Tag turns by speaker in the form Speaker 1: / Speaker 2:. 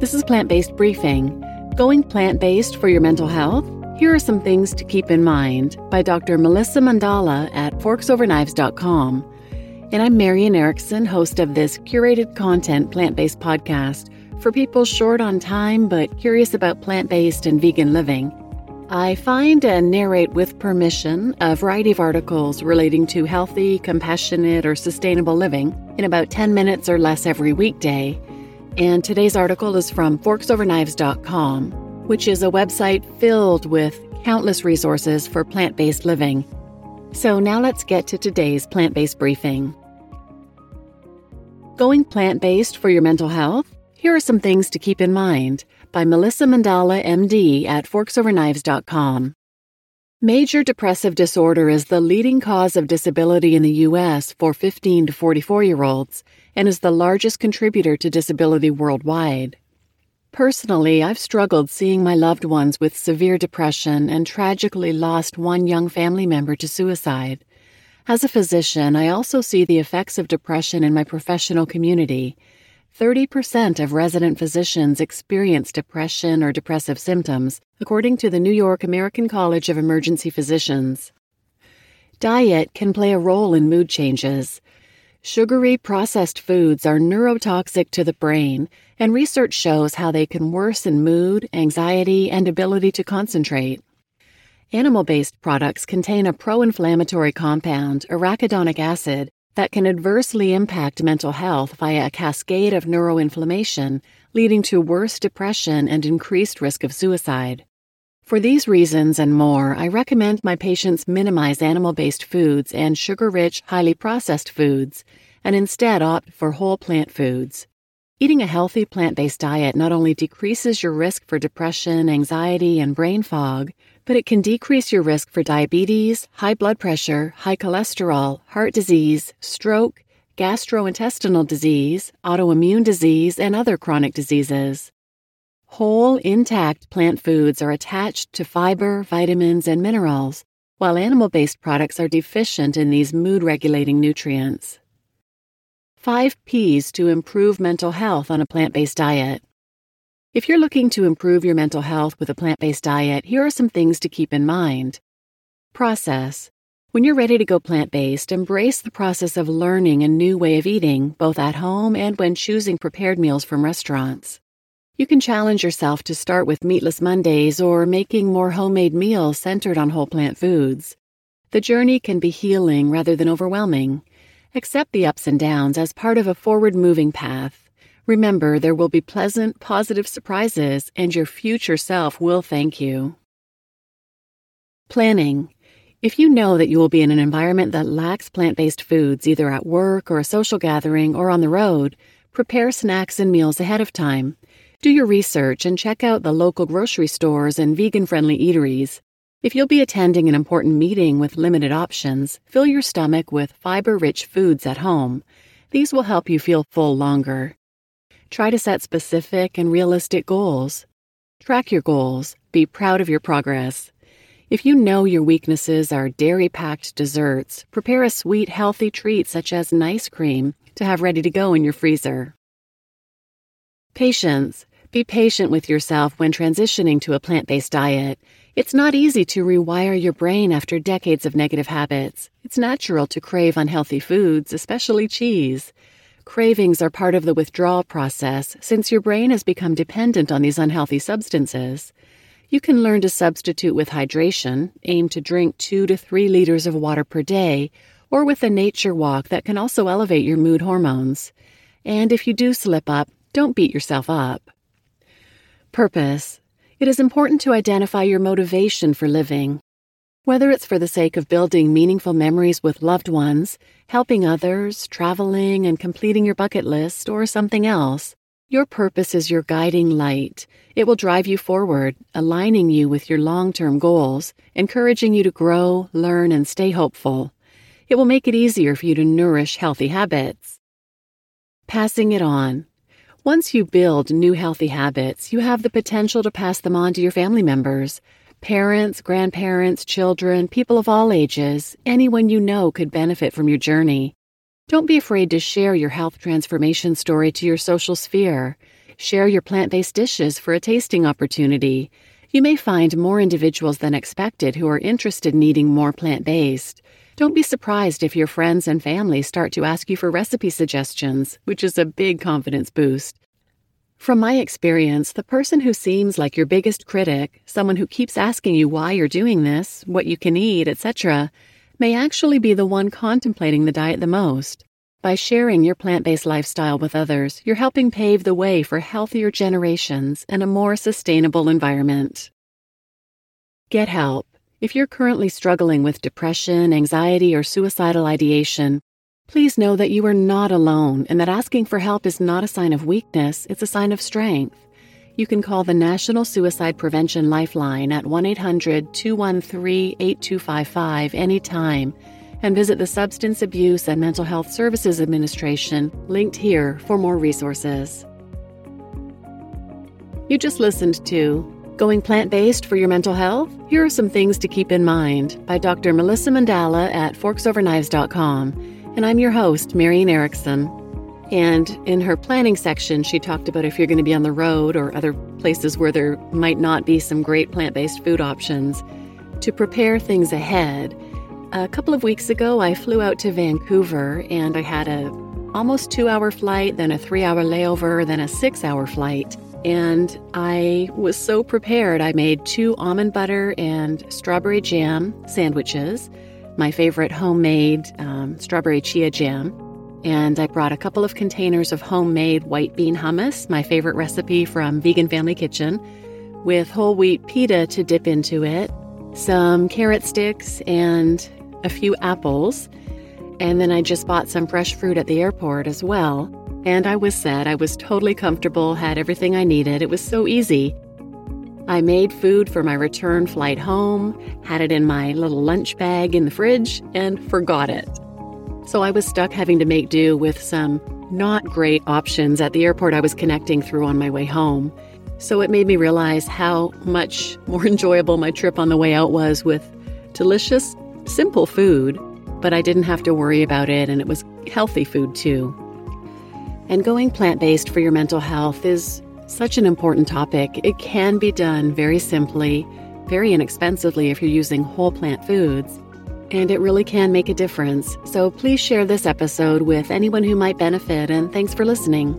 Speaker 1: This is Plant Based Briefing. Going plant based for your mental health? Here are some things to keep in mind by Dr. Melissa Mandala at forksoverknives.com. And I'm Marian Erickson, host of this curated content plant based podcast for people short on time but curious about plant based and vegan living. I find and narrate with permission a variety of articles relating to healthy, compassionate, or sustainable living in about 10 minutes or less every weekday. And today's article is from forksoverknives.com, which is a website filled with countless resources for plant based living. So now let's get to today's plant based briefing. Going plant based for your mental health? Here are some things to keep in mind by Melissa Mandala, MD, at forksoverknives.com. Major depressive disorder is the leading cause of disability in the U.S. for 15 to 44 year olds and is the largest contributor to disability worldwide. Personally, I've struggled seeing my loved ones with severe depression and tragically lost one young family member to suicide. As a physician, I also see the effects of depression in my professional community 30% of resident physicians experience depression or depressive symptoms, according to the New York American College of Emergency Physicians. Diet can play a role in mood changes. Sugary processed foods are neurotoxic to the brain, and research shows how they can worsen mood, anxiety, and ability to concentrate. Animal based products contain a pro inflammatory compound, arachidonic acid, that can adversely impact mental health via a cascade of neuroinflammation, leading to worse depression and increased risk of suicide. For these reasons and more, I recommend my patients minimize animal based foods and sugar rich, highly processed foods, and instead opt for whole plant foods. Eating a healthy plant based diet not only decreases your risk for depression, anxiety, and brain fog, but it can decrease your risk for diabetes, high blood pressure, high cholesterol, heart disease, stroke, gastrointestinal disease, autoimmune disease, and other chronic diseases. Whole, intact plant foods are attached to fiber, vitamins, and minerals, while animal based products are deficient in these mood regulating nutrients. 5 P's to improve mental health on a plant based diet. If you're looking to improve your mental health with a plant based diet, here are some things to keep in mind. Process. When you're ready to go plant based, embrace the process of learning a new way of eating, both at home and when choosing prepared meals from restaurants. You can challenge yourself to start with meatless Mondays or making more homemade meals centered on whole plant foods. The journey can be healing rather than overwhelming. Accept the ups and downs as part of a forward moving path Remember, there will be pleasant, positive surprises, and your future self will thank you. Planning. If you know that you will be in an environment that lacks plant based foods, either at work or a social gathering or on the road, prepare snacks and meals ahead of time. Do your research and check out the local grocery stores and vegan friendly eateries. If you'll be attending an important meeting with limited options, fill your stomach with fiber rich foods at home. These will help you feel full longer. Try to set specific and realistic goals. Track your goals. Be proud of your progress. If you know your weaknesses are dairy packed desserts, prepare a sweet, healthy treat such as an ice cream to have ready to go in your freezer. Patience. Be patient with yourself when transitioning to a plant based diet. It's not easy to rewire your brain after decades of negative habits. It's natural to crave unhealthy foods, especially cheese. Cravings are part of the withdrawal process since your brain has become dependent on these unhealthy substances. You can learn to substitute with hydration, aim to drink 2 to 3 liters of water per day, or with a nature walk that can also elevate your mood hormones. And if you do slip up, don't beat yourself up. Purpose. It is important to identify your motivation for living. Whether it's for the sake of building meaningful memories with loved ones, helping others, traveling, and completing your bucket list, or something else, your purpose is your guiding light. It will drive you forward, aligning you with your long term goals, encouraging you to grow, learn, and stay hopeful. It will make it easier for you to nourish healthy habits. Passing it on. Once you build new healthy habits, you have the potential to pass them on to your family members. Parents, grandparents, children, people of all ages, anyone you know could benefit from your journey. Don't be afraid to share your health transformation story to your social sphere. Share your plant based dishes for a tasting opportunity. You may find more individuals than expected who are interested in eating more plant based. Don't be surprised if your friends and family start to ask you for recipe suggestions, which is a big confidence boost. From my experience, the person who seems like your biggest critic, someone who keeps asking you why you're doing this, what you can eat, etc., may actually be the one contemplating the diet the most. By sharing your plant based lifestyle with others, you're helping pave the way for healthier generations and a more sustainable environment. Get help. If you're currently struggling with depression, anxiety, or suicidal ideation, Please know that you are not alone and that asking for help is not a sign of weakness, it's a sign of strength. You can call the National Suicide Prevention Lifeline at 1 800 213 8255 anytime and visit the Substance Abuse and Mental Health Services Administration, linked here for more resources. You just listened to Going Plant Based for Your Mental Health? Here are some things to keep in mind by Dr. Melissa Mandala at forksoverknives.com and I'm your host, Marian Erickson. And in her planning section, she talked about if you're going to be on the road or other places where there might not be some great plant based food options, to prepare things ahead. A couple of weeks ago, I flew out to Vancouver and I had a almost two hour flight, then a three hour layover, then a six hour flight. And I was so prepared. I made two almond butter and strawberry jam sandwiches my favorite homemade um, strawberry chia jam. And I brought a couple of containers of homemade white bean hummus, my favorite recipe from Vegan Family Kitchen, with whole wheat pita to dip into it, some carrot sticks, and a few apples. And then I just bought some fresh fruit at the airport as well. And I was set. I was totally comfortable, had everything I needed. It was so easy. I made food for my return flight home, had it in my little lunch bag in the fridge, and forgot it. So I was stuck having to make do with some not great options at the airport I was connecting through on my way home. So it made me realize how much more enjoyable my trip on the way out was with delicious, simple food, but I didn't have to worry about it, and it was healthy food too. And going plant based for your mental health is such an important topic. It can be done very simply, very inexpensively if you're using whole plant foods, and it really can make a difference. So please share this episode with anyone who might benefit, and thanks for listening.